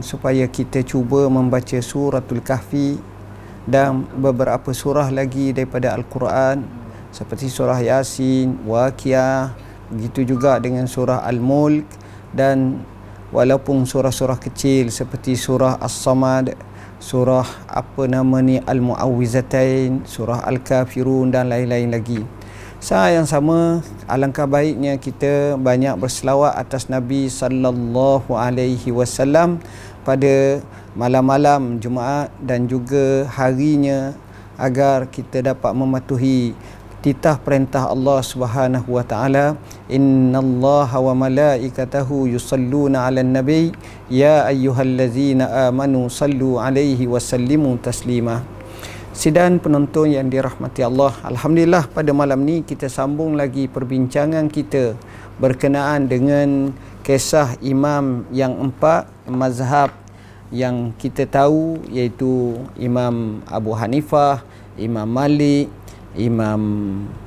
supaya kita cuba membaca suratul kahfi dan beberapa surah lagi daripada Al-Quran seperti surah Yasin, Waqiah, begitu juga dengan surah Al-Mulk dan walaupun surah-surah kecil seperti surah As-Samad, surah apa nama ni Al-Muawwizatain, surah Al-Kafirun dan lain-lain lagi. Saya yang sama alangkah baiknya kita banyak berselawat atas Nabi sallallahu alaihi wasallam pada malam-malam Jumaat dan juga harinya agar kita dapat mematuhi titah perintah Allah Subhanahu wa taala. Innallaha wa malaikatahu yusalluna 'alan nabi. Ya ayyuhallazina amanu sallu 'alaihi wa sallimu taslima Sidang penonton yang dirahmati Allah. Alhamdulillah pada malam ni kita sambung lagi perbincangan kita Berkenaan dengan kisah imam yang empat Mazhab yang kita tahu iaitu Imam Abu Hanifah Imam Malik Imam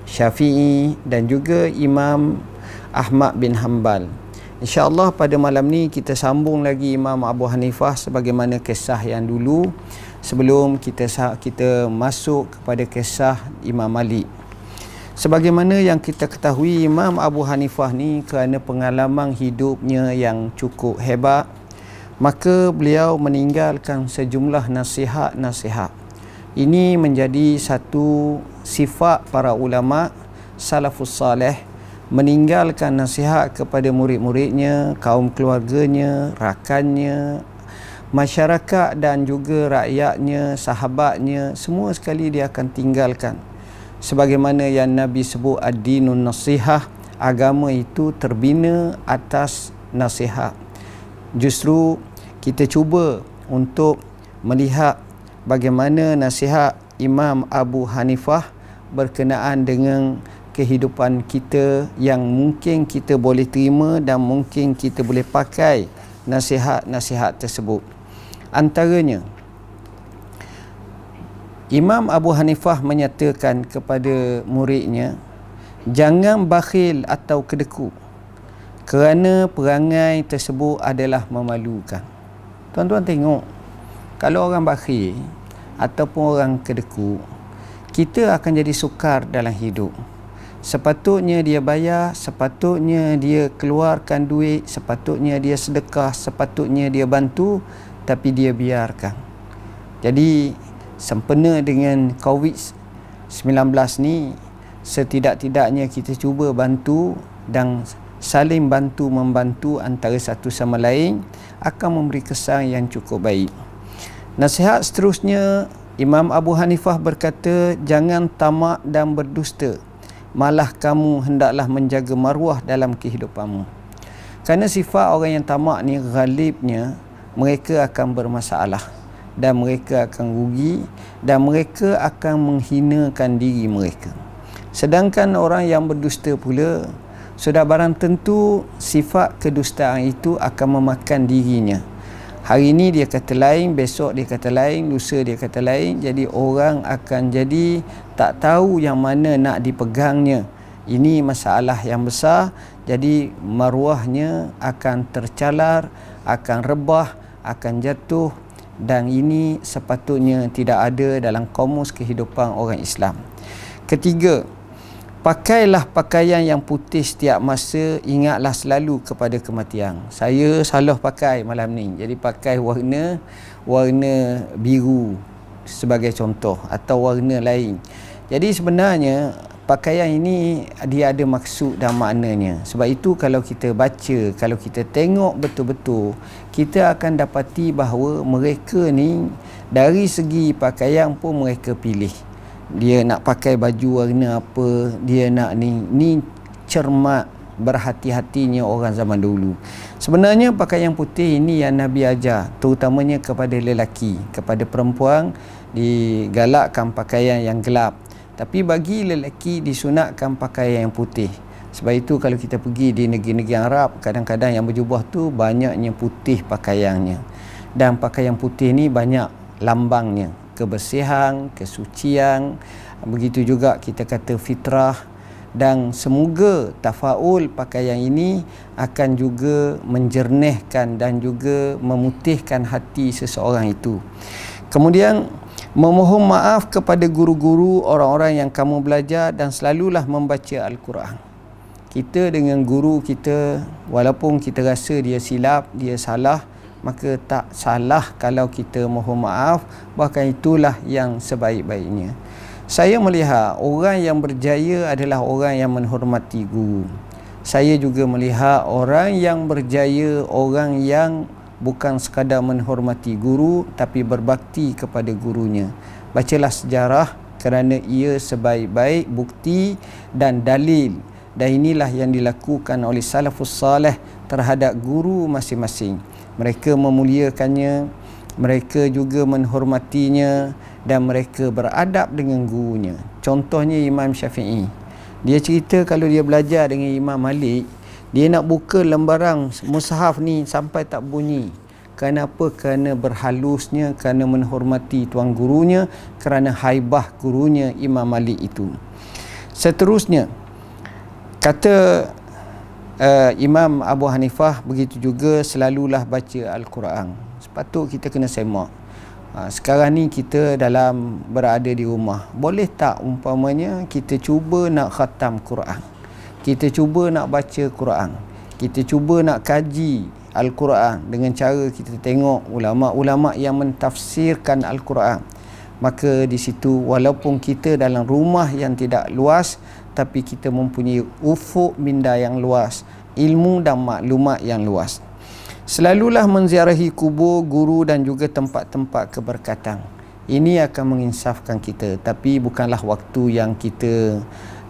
Syafi'i dan juga Imam Ahmad bin Hanbal InsyaAllah pada malam ni kita sambung lagi Imam Abu Hanifah sebagaimana kisah yang dulu sebelum kita kita masuk kepada kisah Imam Malik. Sebagaimana yang kita ketahui Imam Abu Hanifah ni kerana pengalaman hidupnya yang cukup hebat maka beliau meninggalkan sejumlah nasihat-nasihat. Ini menjadi satu sifat para ulama salafus salih meninggalkan nasihat kepada murid-muridnya, kaum keluarganya, rakannya, masyarakat dan juga rakyatnya, sahabatnya, semua sekali dia akan tinggalkan. Sebagaimana yang Nabi sebut ad-dinun nasihah, agama itu terbina atas nasihat. Justru kita cuba untuk melihat bagaimana nasihat Imam Abu Hanifah berkenaan dengan kehidupan kita yang mungkin kita boleh terima dan mungkin kita boleh pakai nasihat-nasihat tersebut. Antaranya Imam Abu Hanifah menyatakan kepada muridnya jangan bakhil atau kedeku kerana perangai tersebut adalah memalukan. Tuan-tuan tengok kalau orang bakhil ataupun orang kedeku kita akan jadi sukar dalam hidup sepatutnya dia bayar sepatutnya dia keluarkan duit sepatutnya dia sedekah sepatutnya dia bantu tapi dia biarkan. Jadi sempena dengan COVID-19 ni setidak-tidaknya kita cuba bantu dan saling bantu membantu antara satu sama lain akan memberi kesan yang cukup baik. Nasihat seterusnya Imam Abu Hanifah berkata jangan tamak dan berdusta malah kamu hendaklah menjaga maruah dalam kehidupanmu. Kerana sifat orang yang tamak ni galibnya mereka akan bermasalah dan mereka akan rugi dan mereka akan menghinakan diri mereka. Sedangkan orang yang berdusta pula sudah barang tentu sifat kedustaan itu akan memakan dirinya. Hari ini dia kata lain, besok dia kata lain, lusa dia kata lain. Jadi orang akan jadi tak tahu yang mana nak dipegangnya. Ini masalah yang besar. Jadi maruahnya akan tercalar, akan rebah, akan jatuh dan ini sepatutnya tidak ada dalam komus kehidupan orang Islam. Ketiga, pakailah pakaian yang putih setiap masa, ingatlah selalu kepada kematian. Saya salah pakai malam ni. Jadi pakai warna warna biru sebagai contoh atau warna lain. Jadi sebenarnya pakaian ini dia ada maksud dan maknanya sebab itu kalau kita baca kalau kita tengok betul-betul kita akan dapati bahawa mereka ni dari segi pakaian pun mereka pilih dia nak pakai baju warna apa dia nak ni ni cermat berhati-hatinya orang zaman dulu sebenarnya pakaian putih ini yang Nabi ajar terutamanya kepada lelaki kepada perempuan digalakkan pakaian yang gelap tapi bagi lelaki disunatkan pakaian yang putih. Sebab itu kalau kita pergi di negeri-negeri Arab, kadang-kadang yang berjubah tu banyaknya putih pakaiannya. Dan pakaian putih ni banyak lambangnya. Kebersihan, kesucian, begitu juga kita kata fitrah. Dan semoga tafaul pakaian ini akan juga menjernihkan dan juga memutihkan hati seseorang itu. Kemudian memohon maaf kepada guru-guru orang-orang yang kamu belajar dan selalulah membaca Al-Quran. Kita dengan guru kita walaupun kita rasa dia silap dia salah maka tak salah kalau kita mohon maaf bahkan itulah yang sebaik-baiknya saya melihat orang yang berjaya adalah orang yang menghormati guru. Saya juga melihat orang yang berjaya orang yang bukan sekadar menghormati guru tapi berbakti kepada gurunya. Bacalah sejarah kerana ia sebaik-baik bukti dan dalil dan inilah yang dilakukan oleh salafus salih terhadap guru masing-masing. Mereka memuliakannya, mereka juga menghormatinya dan mereka beradab dengan gurunya. Contohnya Imam Syafi'i. Dia cerita kalau dia belajar dengan Imam Malik, dia nak buka lembaran mushaf ni sampai tak bunyi. Kenapa? Kerana berhalusnya, kerana menghormati tuan gurunya, kerana haibah gurunya Imam Malik itu. Seterusnya, kata uh, Imam Abu Hanifah begitu juga selalulah baca Al-Quran. Sepatut kita kena semak. Ha, sekarang ni kita dalam berada di rumah. Boleh tak umpamanya kita cuba nak khatam Quran. Kita cuba nak baca Quran. Kita cuba nak kaji Al-Quran dengan cara kita tengok ulama-ulama yang mentafsirkan Al-Quran. Maka di situ walaupun kita dalam rumah yang tidak luas tapi kita mempunyai ufuk minda yang luas, ilmu dan maklumat yang luas. Selalulah menziarahi kubur, guru dan juga tempat-tempat keberkatan. Ini akan menginsafkan kita. Tapi bukanlah waktu yang kita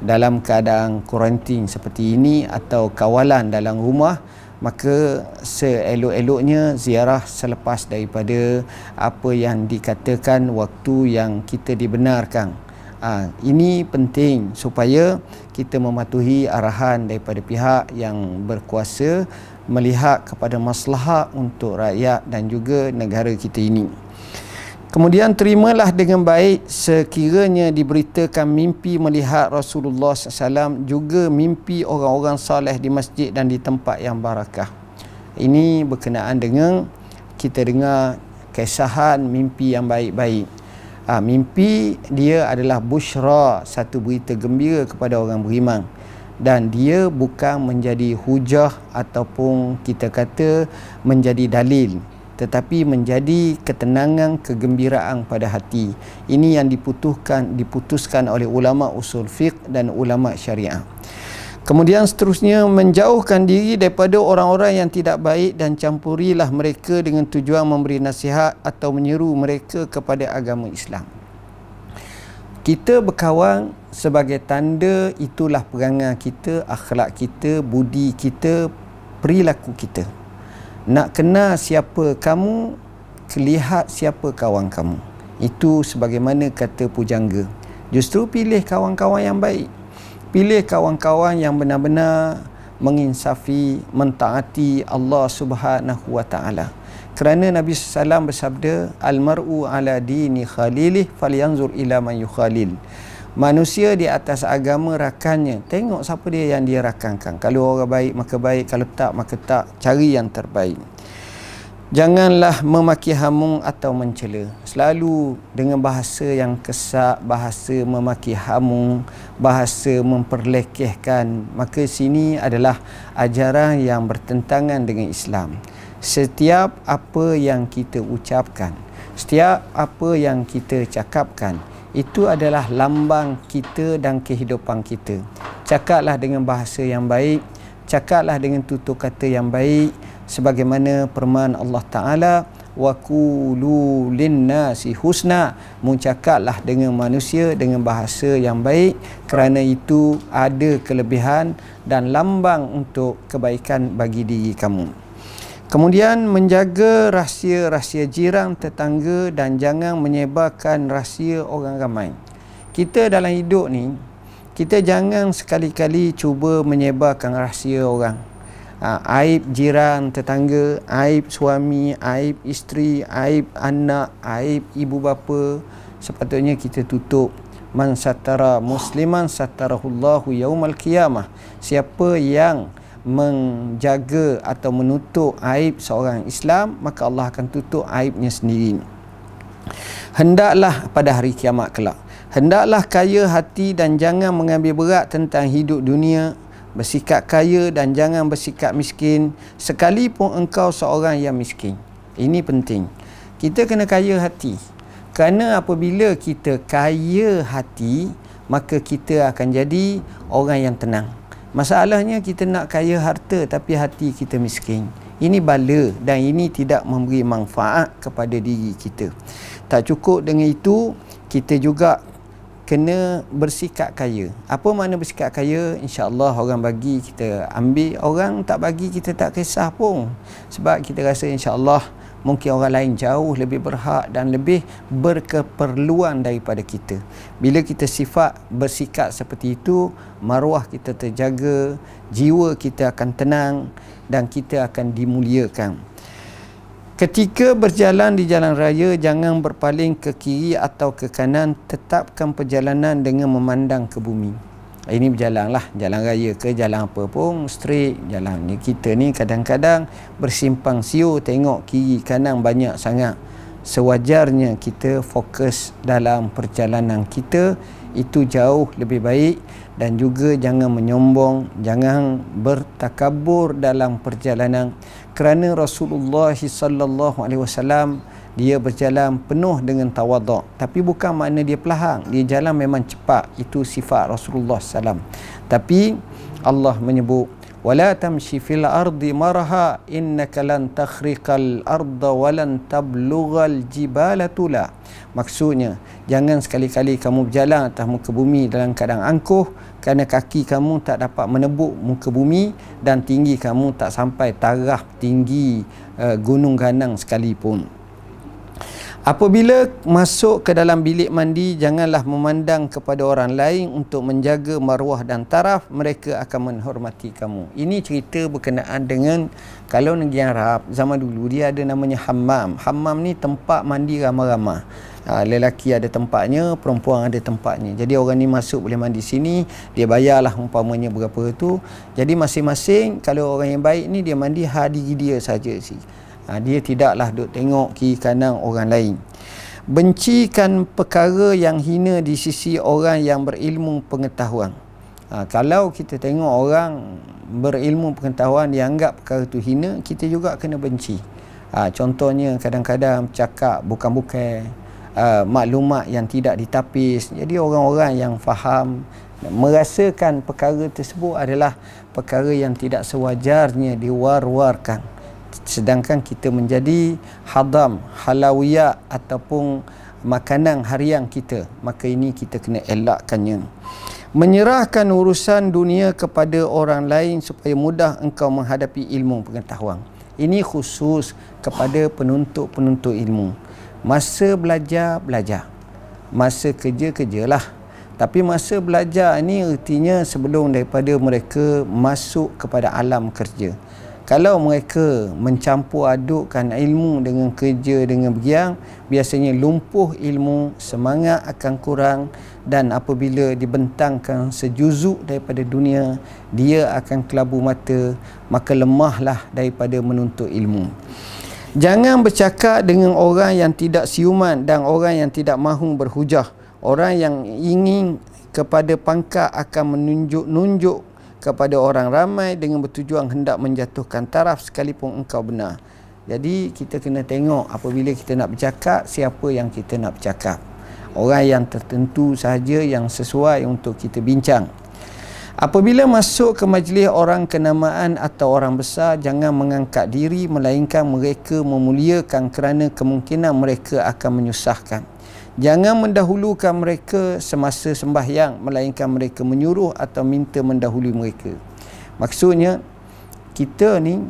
dalam keadaan kuarantin seperti ini atau kawalan dalam rumah. Maka seelok-eloknya ziarah selepas daripada apa yang dikatakan waktu yang kita dibenarkan. Ha, ini penting supaya kita mematuhi arahan daripada pihak yang berkuasa melihat kepada maslahat untuk rakyat dan juga negara kita ini. Kemudian terimalah dengan baik sekiranya diberitakan mimpi melihat Rasulullah SAW juga mimpi orang-orang saleh di masjid dan di tempat yang barakah. Ini berkenaan dengan kita dengar kesahan mimpi yang baik-baik. Ha, mimpi dia adalah bushra, satu berita gembira kepada orang beriman. Dan dia bukan menjadi hujah ataupun kita kata menjadi dalil tetapi menjadi ketenangan kegembiraan pada hati. Ini yang diputuskan diputuskan oleh ulama usul fiqh dan ulama syariah kemudian seterusnya menjauhkan diri daripada orang-orang yang tidak baik dan campurilah mereka dengan tujuan memberi nasihat atau menyeru mereka kepada agama Islam kita berkawan sebagai tanda itulah perangai kita, akhlak kita, budi kita, perilaku kita. Nak kenal siapa kamu, lihat siapa kawan kamu. Itu sebagaimana kata pujangga. Justru pilih kawan-kawan yang baik. Pilih kawan-kawan yang benar-benar menginsafi, mentaati Allah Subhanahu wa taala. Kerana Nabi SAW bersabda almaru ala dini khalilih falyanzur ila man yukhalil. Manusia di atas agama rakannya tengok siapa dia yang dia rakankan. Kalau orang baik maka baik kalau tak maka tak. Cari yang terbaik janganlah memaki hamung atau mencela. Selalu dengan bahasa yang kesak bahasa memaki hamung bahasa memperlekehkan. Maka sini adalah ajaran yang bertentangan dengan Islam. Setiap apa yang kita ucapkan setiap apa yang kita cakapkan itu adalah lambang kita dan kehidupan kita. Cakaplah dengan bahasa yang baik cakaplah dengan tutur kata yang baik sebagaimana perman Allah Taala wa qulu linnasi husna mencakaplah dengan manusia dengan bahasa yang baik kerana itu ada kelebihan dan lambang untuk kebaikan bagi diri kamu Kemudian menjaga rahsia-rahsia jiran tetangga dan jangan menyebarkan rahsia orang ramai. Kita dalam hidup ni, kita jangan sekali-kali cuba menyebarkan rahsia orang. Ha, aib jiran tetangga, aib suami, aib isteri, aib anak, aib ibu bapa, sepatutnya kita tutup. man satara musliman satarahullahu yaumal qiyamah. Siapa yang menjaga atau menutup aib seorang Islam maka Allah akan tutup aibnya sendiri. Hendaklah pada hari kiamat kelak. Hendaklah kaya hati dan jangan mengambil berat tentang hidup dunia bersikap kaya dan jangan bersikap miskin sekalipun engkau seorang yang miskin. Ini penting. Kita kena kaya hati. Kerana apabila kita kaya hati maka kita akan jadi orang yang tenang. Masalahnya kita nak kaya harta tapi hati kita miskin. Ini bala dan ini tidak memberi manfaat kepada diri kita. Tak cukup dengan itu kita juga kena bersikap kaya. Apa makna bersikap kaya? insyaAllah orang bagi kita ambil orang tak bagi kita tak kisah pun. Sebab kita rasa insyaAllah mungkin orang lain jauh lebih berhak dan lebih berkeperluan daripada kita. Bila kita sifat bersikap seperti itu maruah kita terjaga jiwa kita akan tenang dan kita akan dimuliakan Ketika berjalan di jalan raya jangan berpaling ke kiri atau ke kanan. Tetapkan perjalanan dengan memandang ke bumi. Ini berjalan lah. Jalan raya ke jalan apa pun straight. Jalan ni kita ni kadang-kadang bersimpang siu tengok kiri kanan banyak sangat. Sewajarnya kita fokus dalam perjalanan kita. Itu jauh lebih baik. Dan juga jangan menyombong jangan bertakabur dalam perjalanan kerana Rasulullah sallallahu alaihi wasallam dia berjalan penuh dengan tawaduk tapi bukan makna dia pelahang dia jalan memang cepat. Itu sifat Rasulullah SAW tapi Allah menyebut wala tamshi fil ardi marha innaka lan takhriqal arda walan tablughal jibala tula. Maksudnya jangan sekali-kali kamu berjalan atas muka bumi dalam keadaan angkuh kerana kaki kamu tak dapat menebuk muka bumi dan tinggi kamu tak sampai taraf tinggi uh, gunung ganang sekalipun Apabila masuk ke dalam bilik mandi, janganlah memandang kepada orang lain untuk menjaga maruah dan taraf, mereka akan menghormati kamu. Ini cerita berkenaan dengan kalau negeri Arab, zaman dulu dia ada namanya hammam. Hammam ni tempat mandi ramah-ramah. Ha, lelaki ada tempatnya, perempuan ada tempatnya. Jadi orang ni masuk boleh mandi sini, dia bayarlah umpamanya berapa tu. Jadi masing-masing kalau orang yang baik ni dia mandi hadiri dia saja sih ha, dia tidaklah duk tengok kiri kanan orang lain bencikan perkara yang hina di sisi orang yang berilmu pengetahuan ha, kalau kita tengok orang berilmu pengetahuan dianggap perkara itu hina kita juga kena benci ha, contohnya kadang-kadang cakap bukan-bukan uh, maklumat yang tidak ditapis. Jadi orang-orang yang faham merasakan perkara tersebut adalah perkara yang tidak sewajarnya diwar-warkan. Sedangkan kita menjadi hadam halawiyah ataupun makanan harian kita maka ini kita kena elakkannya. Menyerahkan urusan dunia kepada orang lain supaya mudah engkau menghadapi ilmu pengetahuan. Ini khusus kepada penuntut-penuntut ilmu masa belajar belajar. Masa kerja kerjalah tapi masa belajar ini artinya sebelum daripada mereka masuk kepada alam kerja. Kalau mereka mencampur adukkan ilmu dengan kerja dengan bergiang biasanya lumpuh ilmu semangat akan kurang dan apabila dibentangkan sejuzuk daripada dunia dia akan kelabu mata maka lemahlah daripada menuntut ilmu jangan bercakap dengan orang yang tidak siuman dan orang yang tidak mahu berhujah orang yang ingin kepada pangkat akan menunjuk-nunjuk kepada orang ramai dengan bertujuan hendak menjatuhkan taraf sekalipun engkau benar. Jadi kita kena tengok apabila kita nak bercakap siapa yang kita nak bercakap. Orang yang tertentu sahaja yang sesuai untuk kita bincang. Apabila masuk ke majlis orang kenamaan atau orang besar jangan mengangkat diri melainkan mereka memuliakan kerana kemungkinan mereka akan menyusahkan. Jangan mendahulukan mereka semasa sembahyang melainkan mereka menyuruh atau minta mendahului mereka. Maksudnya kita ni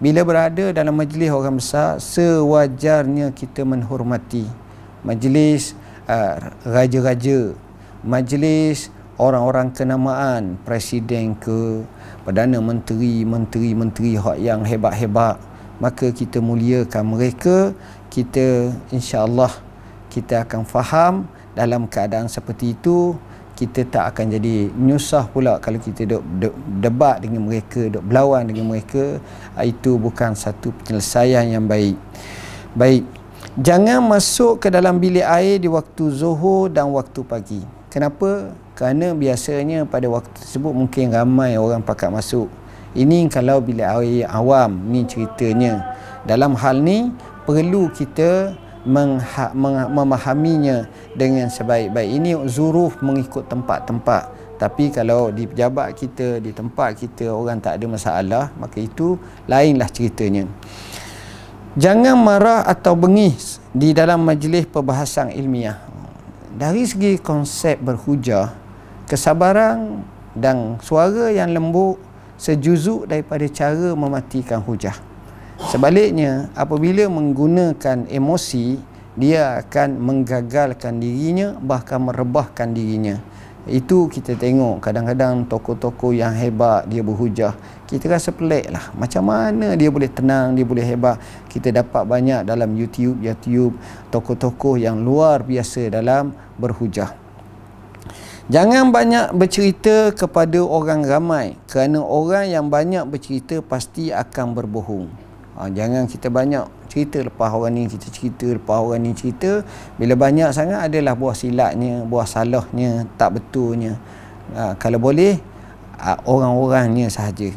bila berada dalam majlis orang besar sewajarnya kita menghormati majlis uh, raja-raja, majlis orang-orang kenamaan, presiden ke, perdana menteri, menteri-menteri yang hebat-hebat, maka kita muliakan mereka, kita insya-Allah kita akan faham dalam keadaan seperti itu kita tak akan jadi nyusah pula kalau kita duk, duk debat dengan mereka duk berlawan dengan mereka. Itu bukan satu penyelesaian yang baik. Baik jangan masuk ke dalam bilik air di waktu zuhur dan waktu pagi. Kenapa kerana biasanya pada waktu tersebut mungkin ramai orang pakat masuk ini kalau bilik air awam ni ceritanya dalam hal ni perlu kita mengha- memahaminya dengan sebaik-baik. Ini zuruf mengikut tempat-tempat. Tapi kalau di pejabat kita, di tempat kita orang tak ada masalah, maka itu lainlah ceritanya. Jangan marah atau bengis di dalam majlis perbahasan ilmiah. Dari segi konsep berhujah, kesabaran dan suara yang lembut sejuzuk daripada cara mematikan hujah. Sebaliknya, apabila menggunakan emosi, dia akan menggagalkan dirinya bahkan merebahkan dirinya. Itu kita tengok kadang-kadang tokoh-tokoh yang hebat dia berhujah. Kita rasa pelik lah. Macam mana dia boleh tenang, dia boleh hebat. Kita dapat banyak dalam YouTube, YouTube tokoh-tokoh yang luar biasa dalam berhujah. Jangan banyak bercerita kepada orang ramai kerana orang yang banyak bercerita pasti akan berbohong. Ha, jangan kita banyak cerita lepas orang ni kita cerita lepas orang ni cerita. Bila banyak sangat adalah buah silatnya buah salahnya tak betulnya. Ha, kalau boleh ha, orang-orangnya sahaja.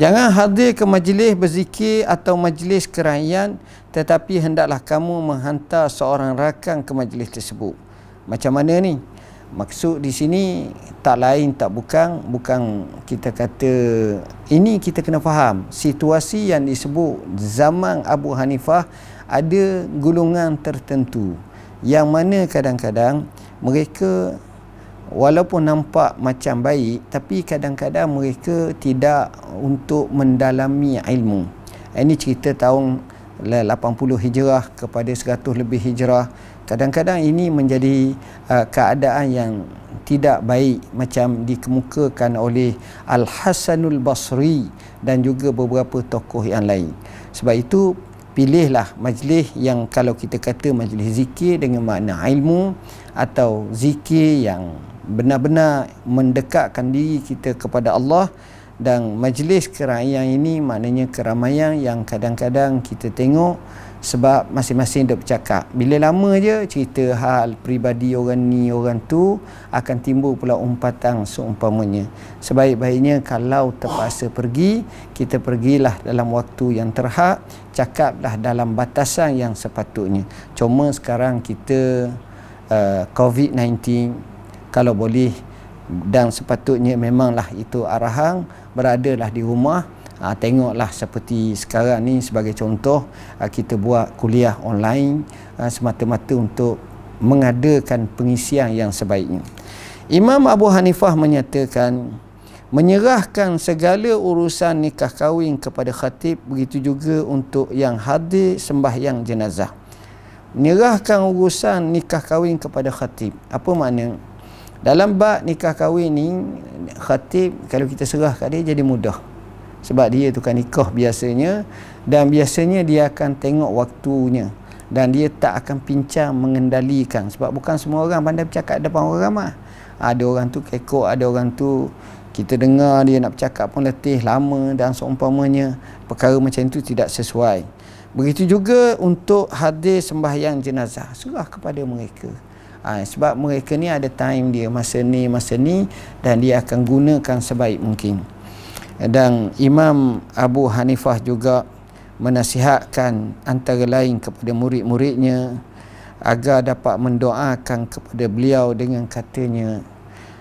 Jangan hadir ke majlis berzikir atau majlis kerajaan tetapi hendaklah kamu menghantar seorang rakan ke majlis tersebut. Macam mana ni maksud di sini tak lain tak bukan bukan kita kata ini kita kena faham. Situasi yang disebut zaman Abu Hanifah ada golongan tertentu. Yang mana kadang-kadang mereka walaupun nampak macam baik tapi kadang-kadang mereka tidak untuk mendalami ilmu. Ini cerita tahun 80 hijrah kepada 100 lebih hijrah kadang-kadang ini menjadi uh, keadaan yang tidak baik macam dikemukakan oleh Al-Hasanul Basri dan juga beberapa tokoh yang lain. Sebab itu pilihlah majlis yang kalau kita kata majlis zikir dengan makna ilmu atau zikir yang benar-benar mendekatkan diri kita kepada Allah dan majlis keramaian ini maknanya keramaian yang kadang-kadang kita tengok sebab masing-masing dia bercakap. Bila lama je cerita hal peribadi orang ni orang tu akan timbul pula umpatan seumpamanya. Sebaik-baiknya kalau terpaksa pergi kita pergilah dalam waktu yang terhad cakaplah dalam batasan yang sepatutnya. Cuma sekarang kita uh, COVID-19 kalau boleh dan sepatutnya memanglah itu arahan beradalah di rumah ha, tengoklah seperti sekarang ni sebagai contoh ha, kita buat kuliah online ha, semata-mata untuk mengadakan pengisian yang sebaiknya. Imam Abu Hanifah menyatakan menyerahkan segala urusan nikah kahwin kepada khatib begitu juga untuk yang hadir sembahyang jenazah. Menyerahkan urusan nikah kahwin kepada khatib. Apa makna? Dalam bab nikah kahwin ni khatib kalau kita serah kat dia jadi mudah sebab dia tukar nikah biasanya dan biasanya dia akan tengok waktunya dan dia tak akan pincang mengendalikan. Sebab bukan semua orang pandai bercakap depan orang ramai. Ada orang tu kekok ada orang tu kita dengar dia nak bercakap pun letih lama dan seumpamanya perkara macam itu tidak sesuai. Begitu juga untuk hadir sembahyang jenazah. Surah kepada mereka. Ha, sebab mereka ni ada time dia masa ni masa ni dan dia akan gunakan sebaik mungkin dan Imam Abu Hanifah juga menasihatkan antara lain kepada murid-muridnya agar dapat mendoakan kepada beliau dengan katanya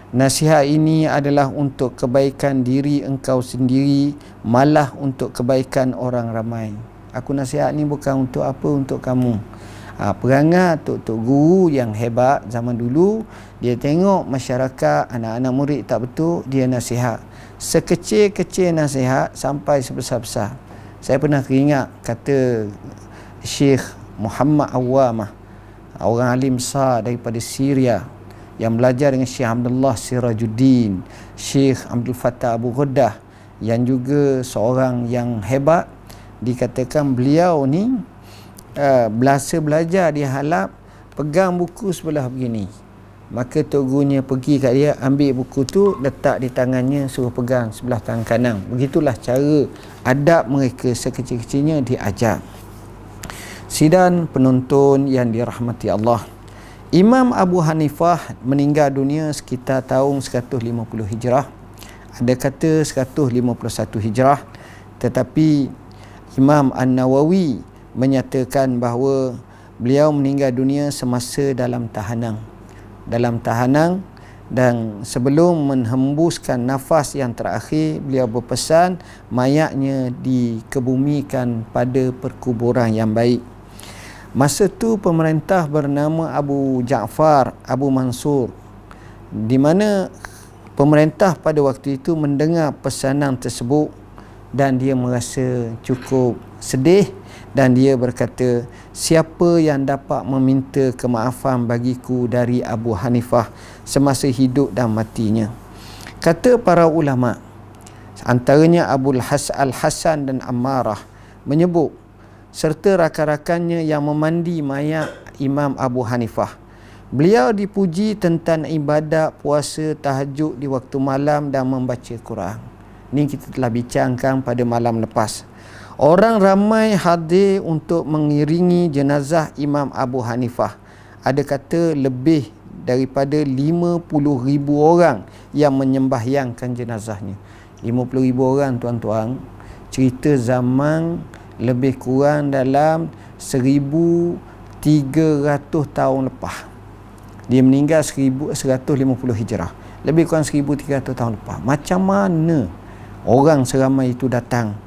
nasihat ini adalah untuk kebaikan diri engkau sendiri malah untuk kebaikan orang ramai. Aku nasihat ni bukan untuk apa untuk kamu. Ha, perangai tok-tok guru yang hebat zaman dulu dia tengok masyarakat anak-anak murid tak betul dia nasihat sekecil-kecil nasihat sampai sebesar-besar. Saya pernah teringat kata Syekh Muhammad Awamah, orang alim besar daripada Syria yang belajar dengan Syekh Abdullah Sirajuddin, Syekh Abdul Fattah Abu Ghuddah yang juga seorang yang hebat dikatakan beliau ni uh, belasa belajar di halap pegang buku sebelah begini maka tok gurunya pergi kat dia ambil buku tu letak di tangannya suruh pegang sebelah tangan kanan. Begitulah cara adab mereka sekecil-kecilnya diajar. Sidan penonton yang dirahmati Allah. Imam Abu Hanifah meninggal dunia sekitar tahun 150 Hijrah. Ada kata 151 Hijrah. Tetapi Imam An-Nawawi menyatakan bahawa beliau meninggal dunia semasa dalam tahanan dalam tahanan dan sebelum menghembuskan nafas yang terakhir beliau berpesan mayatnya dikebumikan pada perkuburan yang baik. Masa tu pemerintah bernama Abu Ja'far Abu Mansur di mana pemerintah pada waktu itu mendengar pesanan tersebut dan dia merasa cukup sedih dan dia berkata siapa yang dapat meminta kemaafan bagiku dari Abu Hanifah semasa hidup dan matinya? Kata para ulama antaranya Abu Al-Hasan dan Ammarah menyebut serta rakan-rakannya yang memandi mayat Imam Abu Hanifah. Beliau dipuji tentang ibadat puasa tahajud di waktu malam dan membaca Quran. Ini kita telah bincangkan pada malam lepas Orang ramai hadir untuk mengiringi jenazah Imam Abu Hanifah. Ada kata lebih daripada 50 ribu orang yang menyembahyangkan jenazahnya. 50 ribu orang tuan-tuan. Cerita zaman lebih kurang dalam 1300 tahun lepas. Dia meninggal 1150 hijrah. Lebih kurang 1300 tahun lepas. Macam mana orang seramai itu datang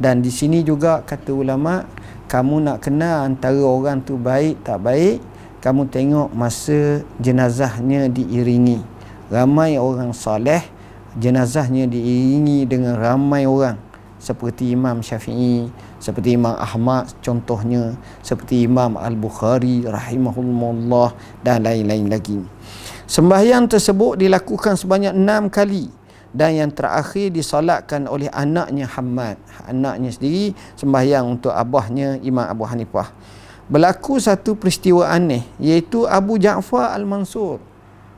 dan di sini juga kata ulama kamu nak kenal antara orang tu baik tak baik kamu tengok masa jenazahnya diiringi. Ramai orang soleh jenazahnya diiringi dengan ramai orang. Seperti Imam Syafi'i seperti Imam Ahmad contohnya seperti Imam Al-Bukhari rahimahullah dan lain-lain lagi. Sembahyang tersebut dilakukan sebanyak enam kali dan yang terakhir disolatkan oleh anaknya Hamad anaknya sendiri sembahyang untuk abahnya Imam Abu Hanifah. Berlaku satu peristiwa aneh iaitu Abu Ja'far Al-Mansur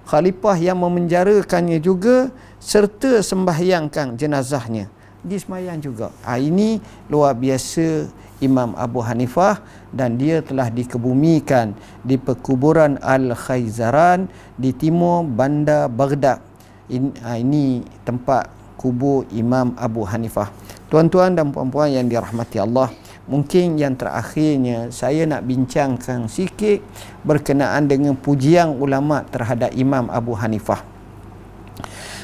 khalifah yang memenjarakannya juga serta sembahyangkan jenazahnya. Di sembahyang juga. Ha, ini luar biasa Imam Abu Hanifah dan dia telah dikebumikan di perkuburan Al-Khayzaran di timur bandar Baghdad ini, ha, ini tempat kubur Imam Abu Hanifah. Tuan-tuan dan puan-puan yang dirahmati Allah, mungkin yang terakhirnya saya nak bincangkan sikit berkenaan dengan pujian ulama terhadap Imam Abu Hanifah.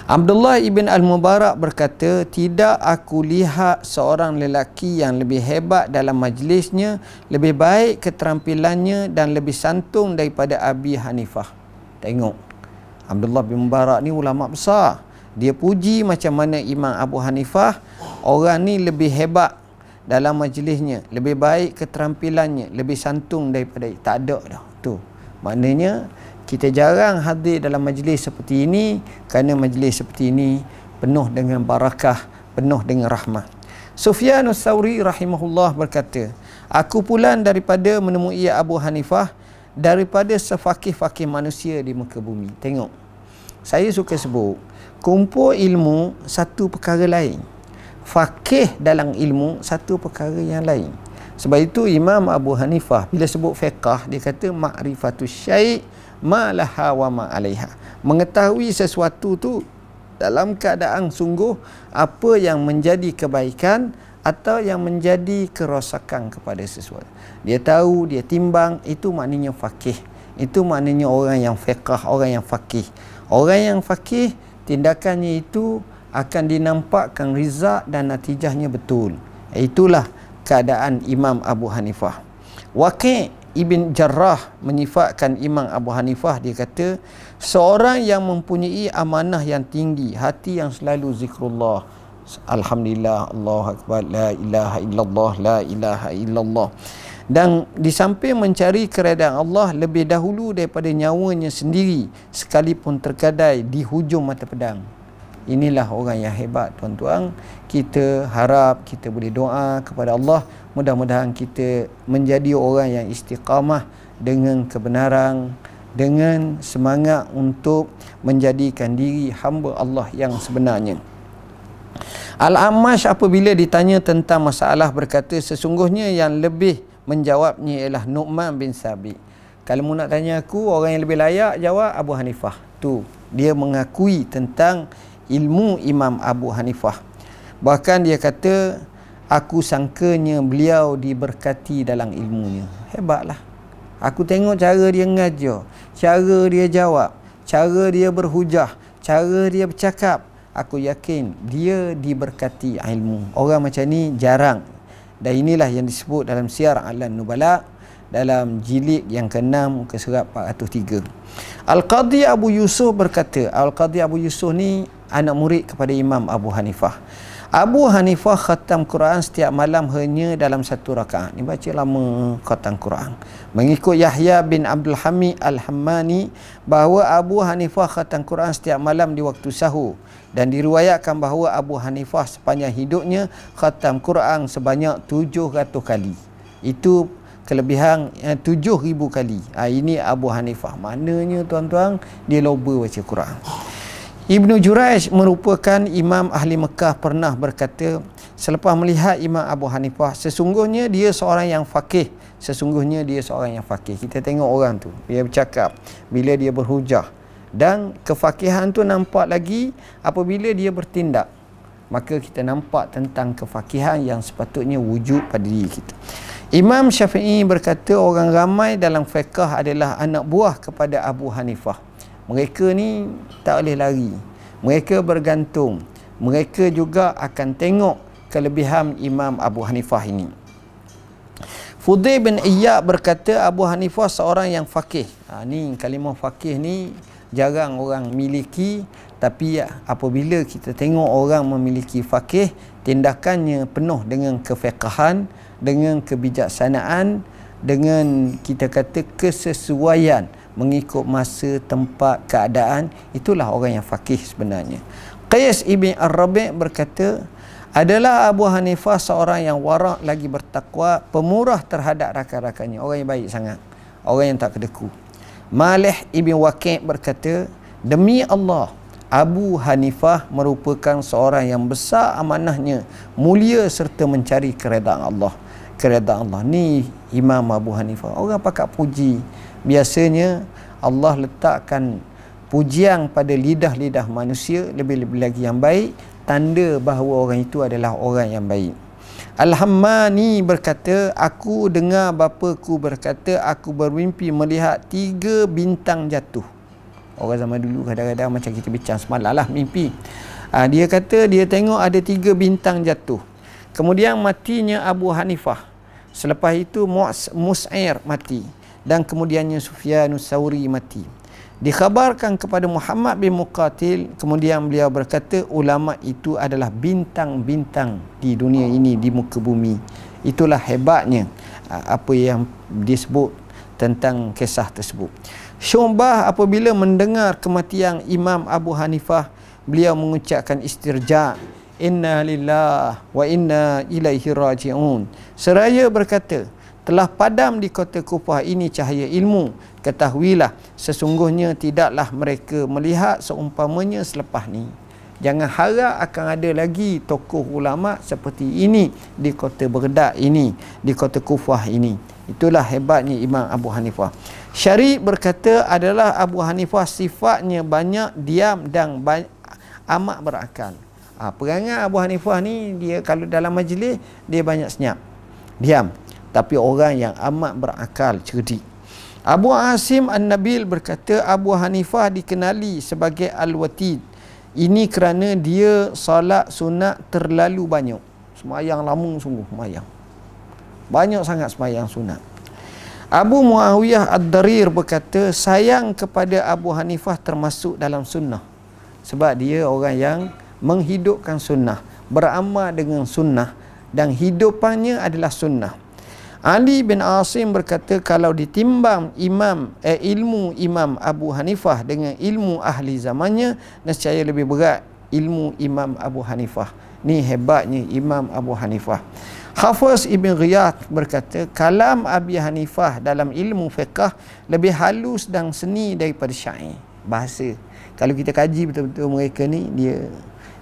Abdullah ibn Al-Mubarak berkata, tidak aku lihat seorang lelaki yang lebih hebat dalam majlisnya, lebih baik keterampilannya dan lebih santun daripada Abi Hanifah. Tengok. Abdullah bin Mubarak ni ulama besar. Dia puji macam mana Imam Abu Hanifah orang ni lebih hebat dalam majlisnya, lebih baik keterampilannya, lebih santun daripada tak ada dah. Tu. Maknanya kita jarang hadir dalam majlis seperti ini kerana majlis seperti ini penuh dengan barakah, penuh dengan rahmat. Sufyan Sauri rahimahullah berkata, Aku pulang daripada menemui Abu Hanifah daripada sefakih-fakih manusia di muka bumi. Tengok. Saya suka sebut, kumpul ilmu satu perkara lain. Fakih dalam ilmu satu perkara yang lain. Sebab itu Imam Abu Hanifah bila sebut fiqah dia kata ma'rifatus syai' ma laha wa ma 'alaiha. Mengetahui sesuatu tu dalam keadaan sungguh apa yang menjadi kebaikan atau yang menjadi kerosakan kepada sesuatu. Dia tahu, dia timbang, itu maknanya fakih. Itu maknanya orang yang fiqah, orang yang fakih. Orang yang fakih, tindakannya itu akan dinampakkan rizak dan natijahnya betul. Itulah keadaan Imam Abu Hanifah. Waqi' Ibn Jarrah menyifatkan Imam Abu Hanifah dia kata seorang yang mempunyai amanah yang tinggi hati yang selalu zikrullah Alhamdulillah Allah Akbar La ilaha illallah La ilaha illallah. Dan di samping mencari keredaan Allah lebih dahulu daripada nyawanya sendiri sekalipun terkadai di hujung mata pedang. Inilah orang yang hebat tuan-tuan. Kita harap kita boleh doa kepada Allah. Mudah-mudahan kita menjadi orang yang istiqamah dengan kebenaran dengan semangat untuk menjadikan diri hamba Allah yang sebenarnya. Al-Amash apabila ditanya tentang masalah berkata sesungguhnya yang lebih menjawabnya ialah Nu'man bin Sabit. Kalau mu nak tanya aku orang yang lebih layak jawab Abu Hanifah. Tu dia mengakui tentang ilmu Imam Abu Hanifah. Bahkan dia kata aku sangkanya beliau diberkati dalam ilmunya. Hebatlah. Aku tengok cara dia mengajar, cara dia jawab, cara dia berhujah, cara dia bercakap aku yakin dia diberkati ilmu. Orang macam ni jarang. Dan inilah yang disebut dalam siar alam nubala dalam jilid yang ke-6 ke surat 403 Al-Qadhi Abu Yusuf berkata Al-Qadhi Abu Yusuf ni anak murid kepada Imam Abu Hanifah Abu Hanifah khatam Quran setiap malam hanya dalam satu rakaat. Ini baca lama khatam Quran. Mengikut Yahya bin Abdul Hamid Al-Hammani bahawa Abu Hanifah khatam Quran setiap malam di waktu sahur dan diriwayatkan bahawa Abu Hanifah sepanjang hidupnya khatam Quran sebanyak 700 kali. Itu kelebihan eh, 7000 kali. Ha, ini Abu Hanifah. Maknanya tuan-tuan dia loba baca Quran. Ibnu Juraj merupakan imam ahli Mekah pernah berkata selepas melihat Imam Abu Hanifah sesungguhnya dia seorang yang fakih sesungguhnya dia seorang yang fakih kita tengok orang tu dia bercakap bila dia berhujah. Dan kefakihan tu nampak lagi apabila dia bertindak. Maka kita nampak tentang kefakihan yang sepatutnya wujud pada diri kita. Imam Syafi'i berkata orang ramai dalam fiqah adalah anak buah kepada Abu Hanifah. Mereka ni tak boleh lari. Mereka bergantung. Mereka juga akan tengok kelebihan Imam Abu Hanifah ini. Fudai bin Iyad berkata Abu Hanifah seorang yang fakih ha, ni kalimah fakih ni jarang orang miliki tapi apabila kita tengok orang memiliki fakih tindakannya penuh dengan kefiqahan dengan kebijaksanaan dengan kita kata kesesuaian mengikut masa, tempat, keadaan itulah orang yang fakih sebenarnya. Qais ibn Ar-Rabi' berkata adalah Abu Hanifah seorang yang warak lagi bertakwa pemurah terhadap rakan-rakannya. Orang yang baik sangat orang yang tak kedeku. Malih ibn Waqi' berkata demi Allah Abu Hanifah merupakan seorang yang besar amanahnya mulia serta mencari keredaan Allah. Keredaan Allah. Ni Imam Abu Hanifah. Orang pakat puji biasanya Allah letakkan pujian pada lidah-lidah manusia lebih-lebih lagi yang baik tanda bahawa orang itu adalah orang yang baik. Al-Hammani berkata aku dengar bapaku berkata aku bermimpi melihat tiga bintang jatuh. Orang zaman dulu kadang-kadang macam kita bincang semalam lah mimpi. Ha, dia kata dia tengok ada tiga bintang jatuh. Kemudian matinya Abu Hanifah. Selepas itu Mus'air mati dan kemudiannya Sufyan Sauri mati. Dikhabarkan kepada Muhammad bin Muqatil kemudian beliau berkata ulama itu adalah bintang-bintang di dunia ini di muka bumi. Itulah hebatnya apa yang disebut tentang kisah tersebut. Syumbah apabila mendengar kematian Imam Abu Hanifah beliau mengucapkan istirja inna lillah wa inna ilaihi rajiun. Seraya berkata telah padam di kota Kufah ini cahaya ilmu. Ketahuilah sesungguhnya tidaklah mereka melihat seumpamanya selepas ni. Jangan harap akan ada lagi tokoh ulama seperti ini di kota Baghdad ini di kota Kufah ini. Itulah hebatnya Imam Abu Hanifah. Syarif berkata adalah Abu Hanifah sifatnya banyak diam dan banyak, amat berakal. Ha, perangai Abu Hanifah ni dia kalau dalam majlis dia banyak senyap. Diam tapi orang yang amat berakal cerdik. Abu Asim An-Nabil berkata Abu Hanifah dikenali sebagai Al-Watid. Ini kerana dia salat sunat terlalu banyak. Semayang lama sungguh semayang. Banyak sangat semayang sunat. Abu Muawiyah Ad-Darir berkata sayang kepada Abu Hanifah termasuk dalam sunnah. Sebab dia orang yang menghidupkan sunnah beramal dengan sunnah dan hidupannya adalah sunnah Ali bin Asim berkata kalau ditimbang imam eh, ilmu Imam Abu Hanifah dengan ilmu ahli zamannya nescaya lebih berat ilmu Imam Abu Hanifah. Ni hebatnya Imam Abu Hanifah. Hafiz Ibn Riyad berkata kalam Abi Hanifah dalam ilmu fiqah lebih halus dan seni daripada syair. Bahasa. Kalau kita kaji betul-betul mereka ni dia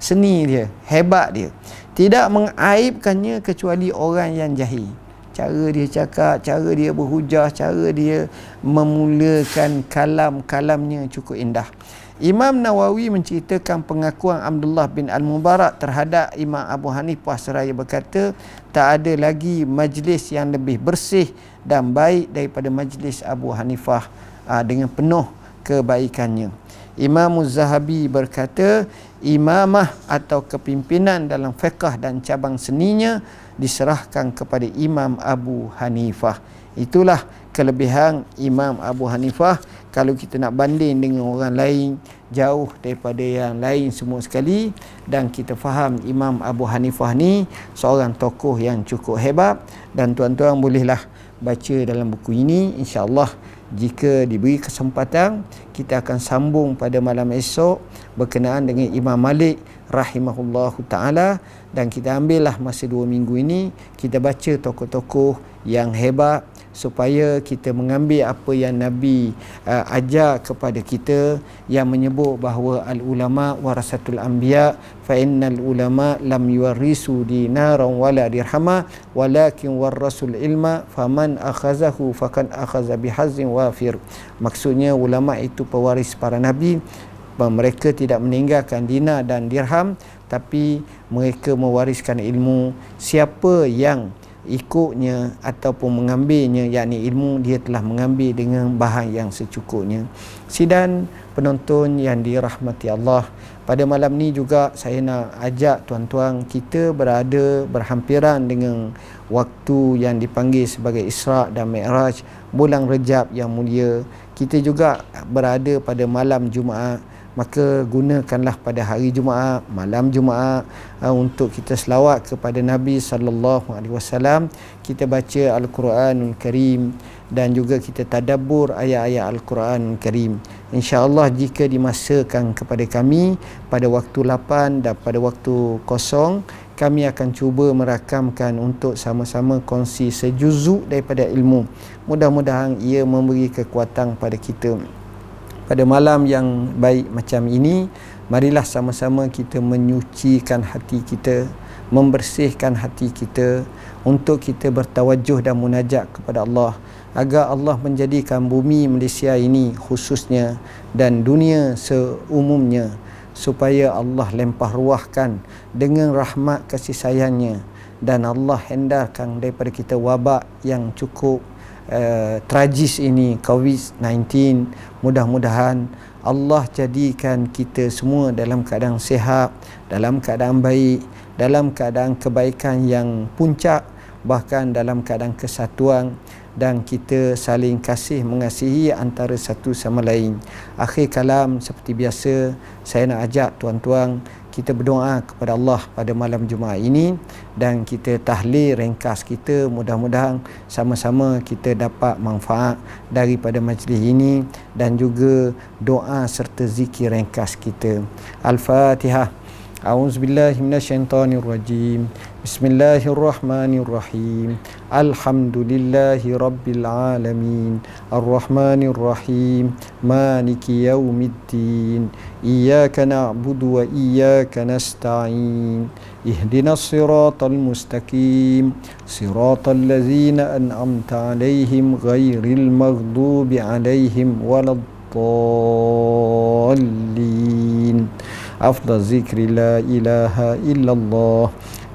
seni dia hebat dia. Tidak mengaibkannya kecuali orang yang jahil cara dia cakap cara dia berhujah cara dia memulakan kalam-kalamnya cukup indah Imam Nawawi menceritakan pengakuan Abdullah bin Al-Mubarak terhadap Imam Abu Hanifah seraya berkata tak ada lagi majlis yang lebih bersih dan baik daripada majlis Abu Hanifah ah, dengan penuh kebaikannya. Imam Zahabi berkata imamah atau kepimpinan dalam fiqah dan cabang seninya diserahkan kepada Imam Abu Hanifah. Itulah kelebihan Imam Abu Hanifah kalau kita nak banding dengan orang lain jauh daripada yang lain semua sekali dan kita faham Imam Abu Hanifah ni seorang tokoh yang cukup hebat dan tuan-tuan bolehlah baca dalam buku ini insya-Allah jika diberi kesempatan kita akan sambung pada malam esok berkenaan dengan Imam Malik rahimahullahu taala. Dan kita ambillah masa dua minggu ini kita baca tokoh-tokoh yang hebat supaya kita mengambil apa yang Nabi uh, ajar kepada kita yang menyebut bahawa al ulama warasatul anbiya fa innal ulama lam yuwarisu dinaran wala dirhama walakin warasul ilma faman akhazahu fakan akhaza bihazin wafir. Maksudnya ulama itu pewaris para nabi mereka tidak meninggalkan dinar dan dirham tapi mereka mewariskan ilmu siapa yang ikutnya ataupun mengambilnya yakni ilmu dia telah mengambil dengan bahan yang secukupnya. Sidan penonton yang dirahmati Allah pada malam ni juga saya nak ajak tuan-tuan kita berada berhampiran dengan waktu yang dipanggil sebagai Isra' dan Mi'raj bulan Rejab yang mulia. Kita juga berada pada malam Jumaat maka gunakanlah pada hari Jumaat, malam Jumaat uh, untuk kita selawat kepada Nabi sallallahu alaihi wasallam. Kita baca Al-Quranul Karim dan juga kita tadabbur ayat-ayat Al-Quranul Karim. Insya-Allah jika dimasakan kepada kami pada waktu 8 dan pada waktu kosong kami akan cuba merakamkan untuk sama-sama kongsi sejuzuk daripada ilmu. Mudah-mudahan ia memberi kekuatan pada kita pada malam yang baik macam ini marilah sama-sama kita menyucikan hati kita membersihkan hati kita untuk kita bertawajuh dan munajat kepada Allah agar Allah menjadikan bumi Malaysia ini khususnya dan dunia seumumnya supaya Allah lempah ruahkan dengan rahmat kasih sayangnya dan Allah hendarkan daripada kita wabak yang cukup uh, tragis ini COVID-19 mudah-mudahan Allah jadikan kita semua dalam keadaan sehat dalam keadaan baik dalam keadaan kebaikan yang puncak bahkan dalam keadaan kesatuan dan kita saling kasih mengasihi antara satu sama lain. Akhir kalam seperti biasa saya nak ajak tuan-tuan kita berdoa kepada Allah pada malam Jumaat ini dan kita tahlil ringkas kita mudah-mudahan sama-sama kita dapat manfaat daripada majlis ini dan juga doa serta zikir ringkas kita. Al-Fatihah. A'udzubillahi minasyaitonirrajim. Bismillahirrahmanirrahim. الحمد لله رب العالمين. الرحمن الرحيم. مالك يوم الدين. إياك نعبد وإياك نستعين. اهدنا الصراط المستقيم. صراط الذين أنعمت عليهم غير المغضوب عليهم ولا الضالين. أفضل ذكر لا إله إلا الله.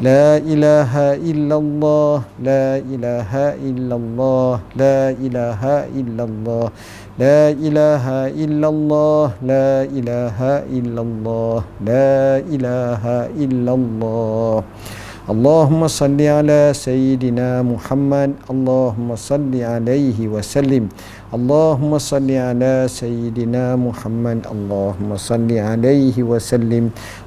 لا إله إلا الله لا إله إلا الله لا إله إلا الله لا إله إلا الله لا إله إلا الله لا إله إلا الله اللهم صل على سيدنا محمد اللهم صل عليه وسلم اللهم صل على سيدنا محمد اللهم صل عليه وسلم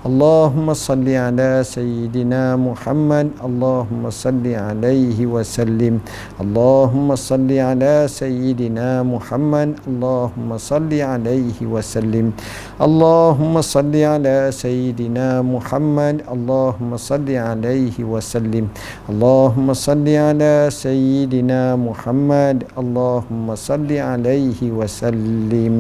اللهم صل على سيدنا محمد اللهم صل عليه وسلم اللهم صل على سيدنا محمد اللهم صل عليه وسلم اللهم صل على سيدنا محمد اللهم صل عليه وسلم اللهم صل على سيدنا محمد اللهم صل عليه وسلم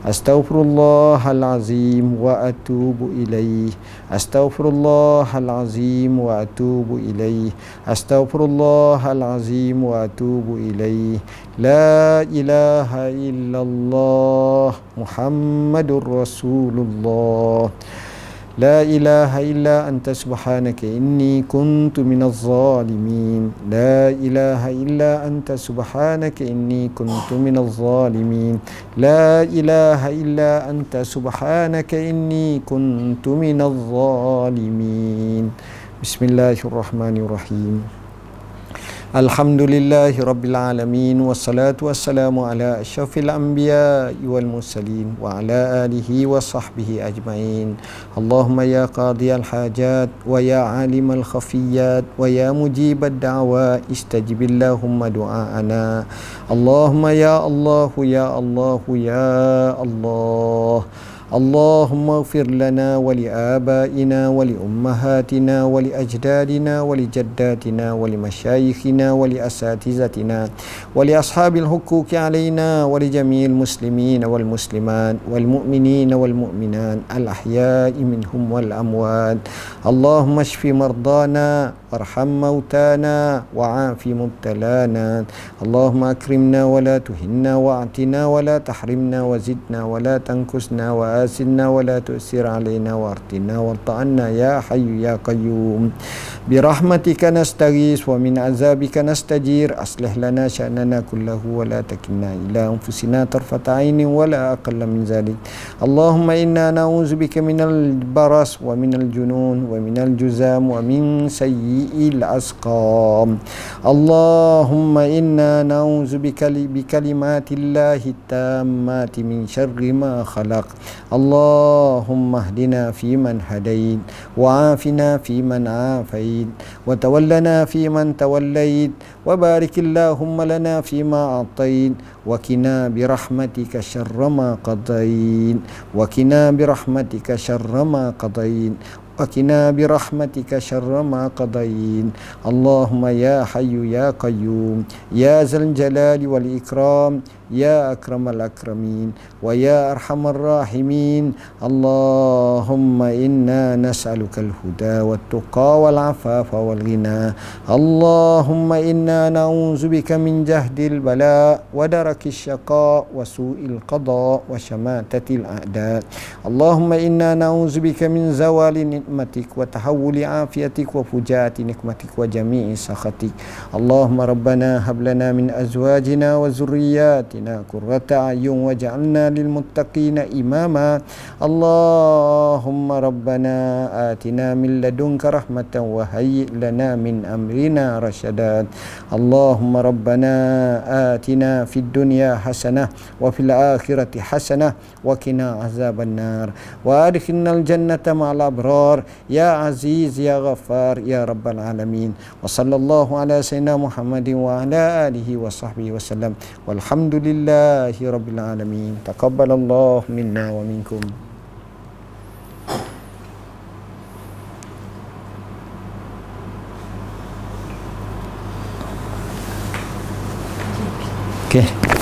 Astaghfirullahalazim wa atubu ilaih. Astaghfirullahalazim wa atubu ilaih. Astaghfirullahalazim wa atubu ilaih. La ilaha illallah Muhammadur Rasulullah. لا إله إلا أنت سبحانك إني كنت من الظالمين لا إله إلا أنت سبحانك إني كنت من الظالمين لا إله إلا أنت سبحانك إني كنت من الظالمين بسم الله الرحمن الرحيم Alhamdulillahi Rabbil Alamin. Wassalatu wassalamu ala syafil anbiya wal musalin Wa ala alihi wa sahbihi ajmain. Allahumma ya qadhi al hajat Wa ya alim al khafiyat Wa ya mujib al da'wa Istajibillahumma du'a'ana. Allahumma ya Allahu ya Allahu ya Allah. اللهم اغفر لنا ولآبائنا ولأمهاتنا ولأجدادنا ولجداتنا ولمشايخنا ولأساتذتنا ولأصحاب الحقوق علينا ولجميع المسلمين والمسلمات والمؤمنين والمؤمنات الأحياء منهم والأموات اللهم اشف مرضانا وارحم موتانا وعاف مبتلانا اللهم أكرمنا ولا تهنا واعتنا ولا تحرمنا وزدنا ولا تنكسنا وآسنا ولا تؤسر علينا وارتنا وارطعنا يا حي يا قيوم برحمتك نستغيث ومن عذابك نستجير أصلح لنا شأننا كله ولا تكلنا إلى أنفسنا طرفة عين ولا أقل من ذلك اللهم إنا نعوذ بك من البرص ومن الجنون ومن الجزام ومن سيئ الأسقام اللهم إنا نعوذ بكلمات الله التامات من شر ما خلق اللهم اهدنا فيمن هديت وعافنا فيمن عافيت وتولنا فيمن توليت وبارك اللهم لنا فيما أعطيت وكنا برحمتك شر ما قضيت وكنا برحمتك شر ما قضيت وقنا برحمتك شر ما قضيت اللهم يا حي يا قيوم يا ذا الجلال والإكرام ya akramal akramin wa ya arhamar rahimin. Allahumma inna nas'aluka al-huda wa tuqa wal afafa wal ghina. Allahumma inna na'unzubika min jahdil bala wa daraki syaqa wa su'il qada wa syamatatil a'da. Allahumma inna na'unzubika min zawali nikmatik wa tahawuli afiatik wa fujati nikmatik wa jami'i sakhatik. Allahumma rabbana hablana min azwajina wa zurriyatina وجعلنا قرة أعين وجعلنا للمتقين إماما اللهم ربنا آتنا من لدنك رحمة وهيئ لنا من أمرنا رشدا اللهم ربنا آتنا في الدنيا حسنة وفي الآخرة حسنة وقنا عذاب النار وأدخلنا الجنة مع الأبرار يا عزيز يا غفار يا رب العالمين وصلى الله على سيدنا محمد وعلى آله وصحبه وسلم والحمد لله لله رب العالمين تقبل الله منا ومنكم Okay.